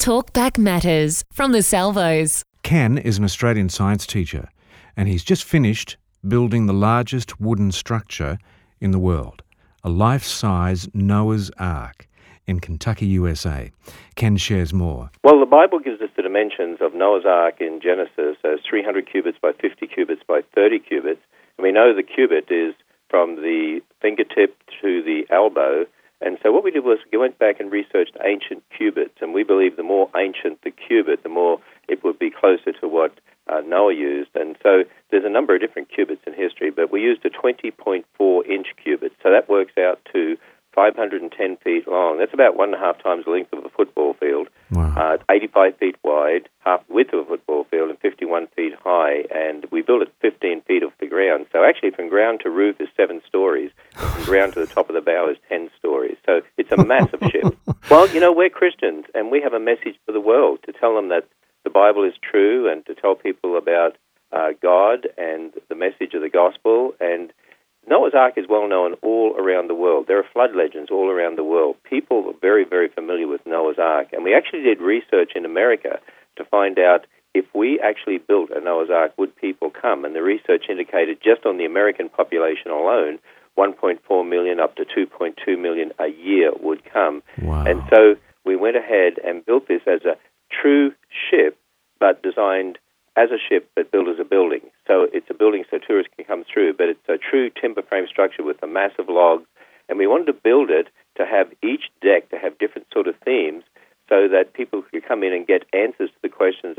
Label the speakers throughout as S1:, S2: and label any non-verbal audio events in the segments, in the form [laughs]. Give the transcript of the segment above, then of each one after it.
S1: Talkback Matters from the Salvos.
S2: Ken is an Australian science teacher, and he's just finished building the largest wooden structure in the world a life size Noah's Ark in Kentucky, USA. Ken shares more.
S3: Well, the Bible gives us the dimensions of Noah's Ark in Genesis as 300 cubits by 50 cubits by 30 cubits. And we know the cubit is from the fingertip to the elbow. And so what we did was we went back and researched ancient cubits, and we believe the more ancient the cubit, the more it would be closer to what uh, Noah used. And so there's a number of different cubits in history, but we used a 20.4 inch cubit. So that works out to 510 feet long. That's about one and a half times the length of a football field.
S2: Wow.
S3: Uh, it's 85 feet wide, half the width of a football field, and 51 feet high. And we built it 15 feet the ground. So actually, from ground to roof is seven stories. From ground to the top of the bow is 10 stories. So it's a massive ship. [laughs] Well, you know, we're Christians, and we have a message for the world to tell them that the Bible is true and to tell people about uh, God and the message of the gospel. And Noah's Ark is well known all around the world. There are flood legends all around the world. People are very, very familiar with Noah's Ark. And we actually did research in America to find out if we actually built a Noah's Ark, would people come? And the research indicated just on the American population alone, 1.4 million up to 2.2 million a year would come.
S2: Wow.
S3: And so we went ahead and built this as a true ship, but designed as a ship but built as a building. So it's a building so tourists can come through, but it's a true timber frame structure with a massive log. And we wanted to build it to have each deck to have different sort of themes so that people could come in and get answers to the questions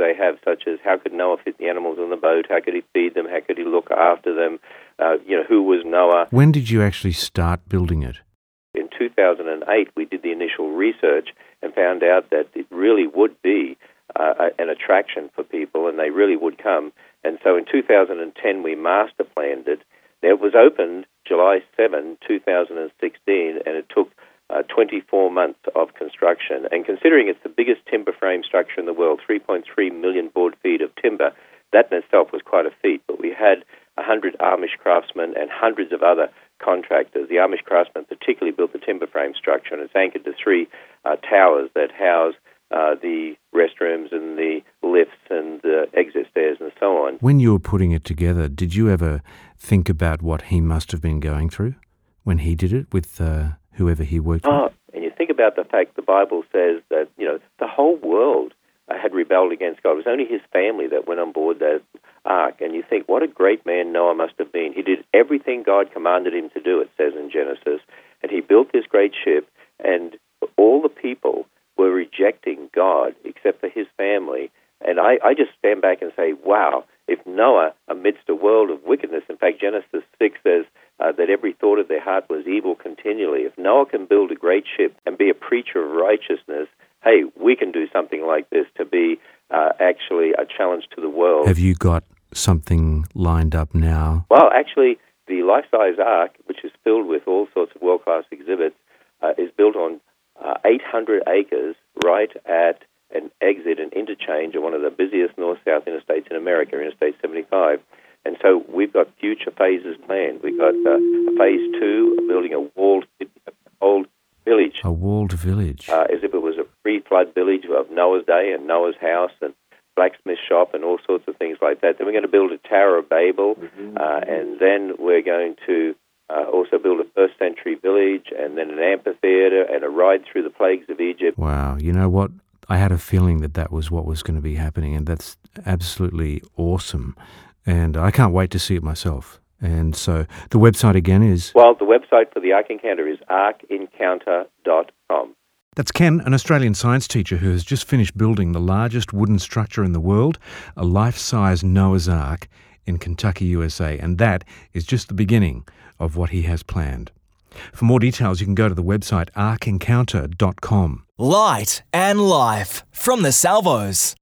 S3: they have, such as how could Noah fit the animals on the boat? How could he feed them? How could he look after them? Uh, you know, who was Noah?
S2: When did you actually start building it?
S3: In 2008, we did the initial research and found out that it really would be uh, an attraction for people, and they really would come. And so in 2010, we master planned it. It was opened July 7, 2016, and it took uh, 24 months of construction. And considering it's the biggest timber frame structure in the world, 3.3 million board feet of timber, that in itself was quite a feat. But we had 100 Amish craftsmen and hundreds of other contractors. The Amish craftsmen particularly built the timber frame structure, and it's anchored to three uh, towers that house uh, the restrooms and the lifts and the exit stairs and so on.
S2: When you were putting it together, did you ever think about what he must have been going through when he did it with uh, whoever he worked
S3: oh,
S2: with?
S3: and you think about the fact the Bible says that you know the whole world uh, had rebelled against God. It was only his family that went on board that ark, and you think what a great man Noah must have been. He did everything God commanded him to do. It says in Genesis, and he built this great ship, and all the people were rejecting God except for his family. And I, I just stand back and say, wow, if Noah, amidst a world of wickedness, in fact, Genesis 6 says uh, that every thought of their heart was evil continually, if Noah can build a great ship and be a preacher of righteousness, hey, we can do something like this to be uh, actually a challenge to the world.
S2: Have you got something lined up now?
S3: Well, actually, the life size ark, which is filled with all sorts of world class exhibits, uh, is built on uh, 800 acres right at an exit and interchange of one of the busiest north south interstates in America, Interstate 75. And so we've got future phases planned. We've got uh, a phase two, building a walled old village.
S2: A walled village.
S3: Uh, as if it was a pre flood village of Noah's day and Noah's house and blacksmith shop and all sorts of things like that. Then we're going to build a Tower of Babel, mm-hmm. uh, and then we're going to uh, also build a first century village and then an amphitheater and a ride through the plagues of Egypt.
S2: Wow. You know what? I had a feeling that that was what was going to be happening, and that's absolutely awesome. And I can't wait to see it myself. And so the website again is?
S3: Well, the website for the Ark Encounter is arkencounter.com.
S2: That's Ken, an Australian science teacher who has just finished building the largest wooden structure in the world, a life size Noah's Ark in Kentucky, USA. And that is just the beginning of what he has planned. For more details, you can go to the website arkencounter.com.
S4: Light and life from the Salvos.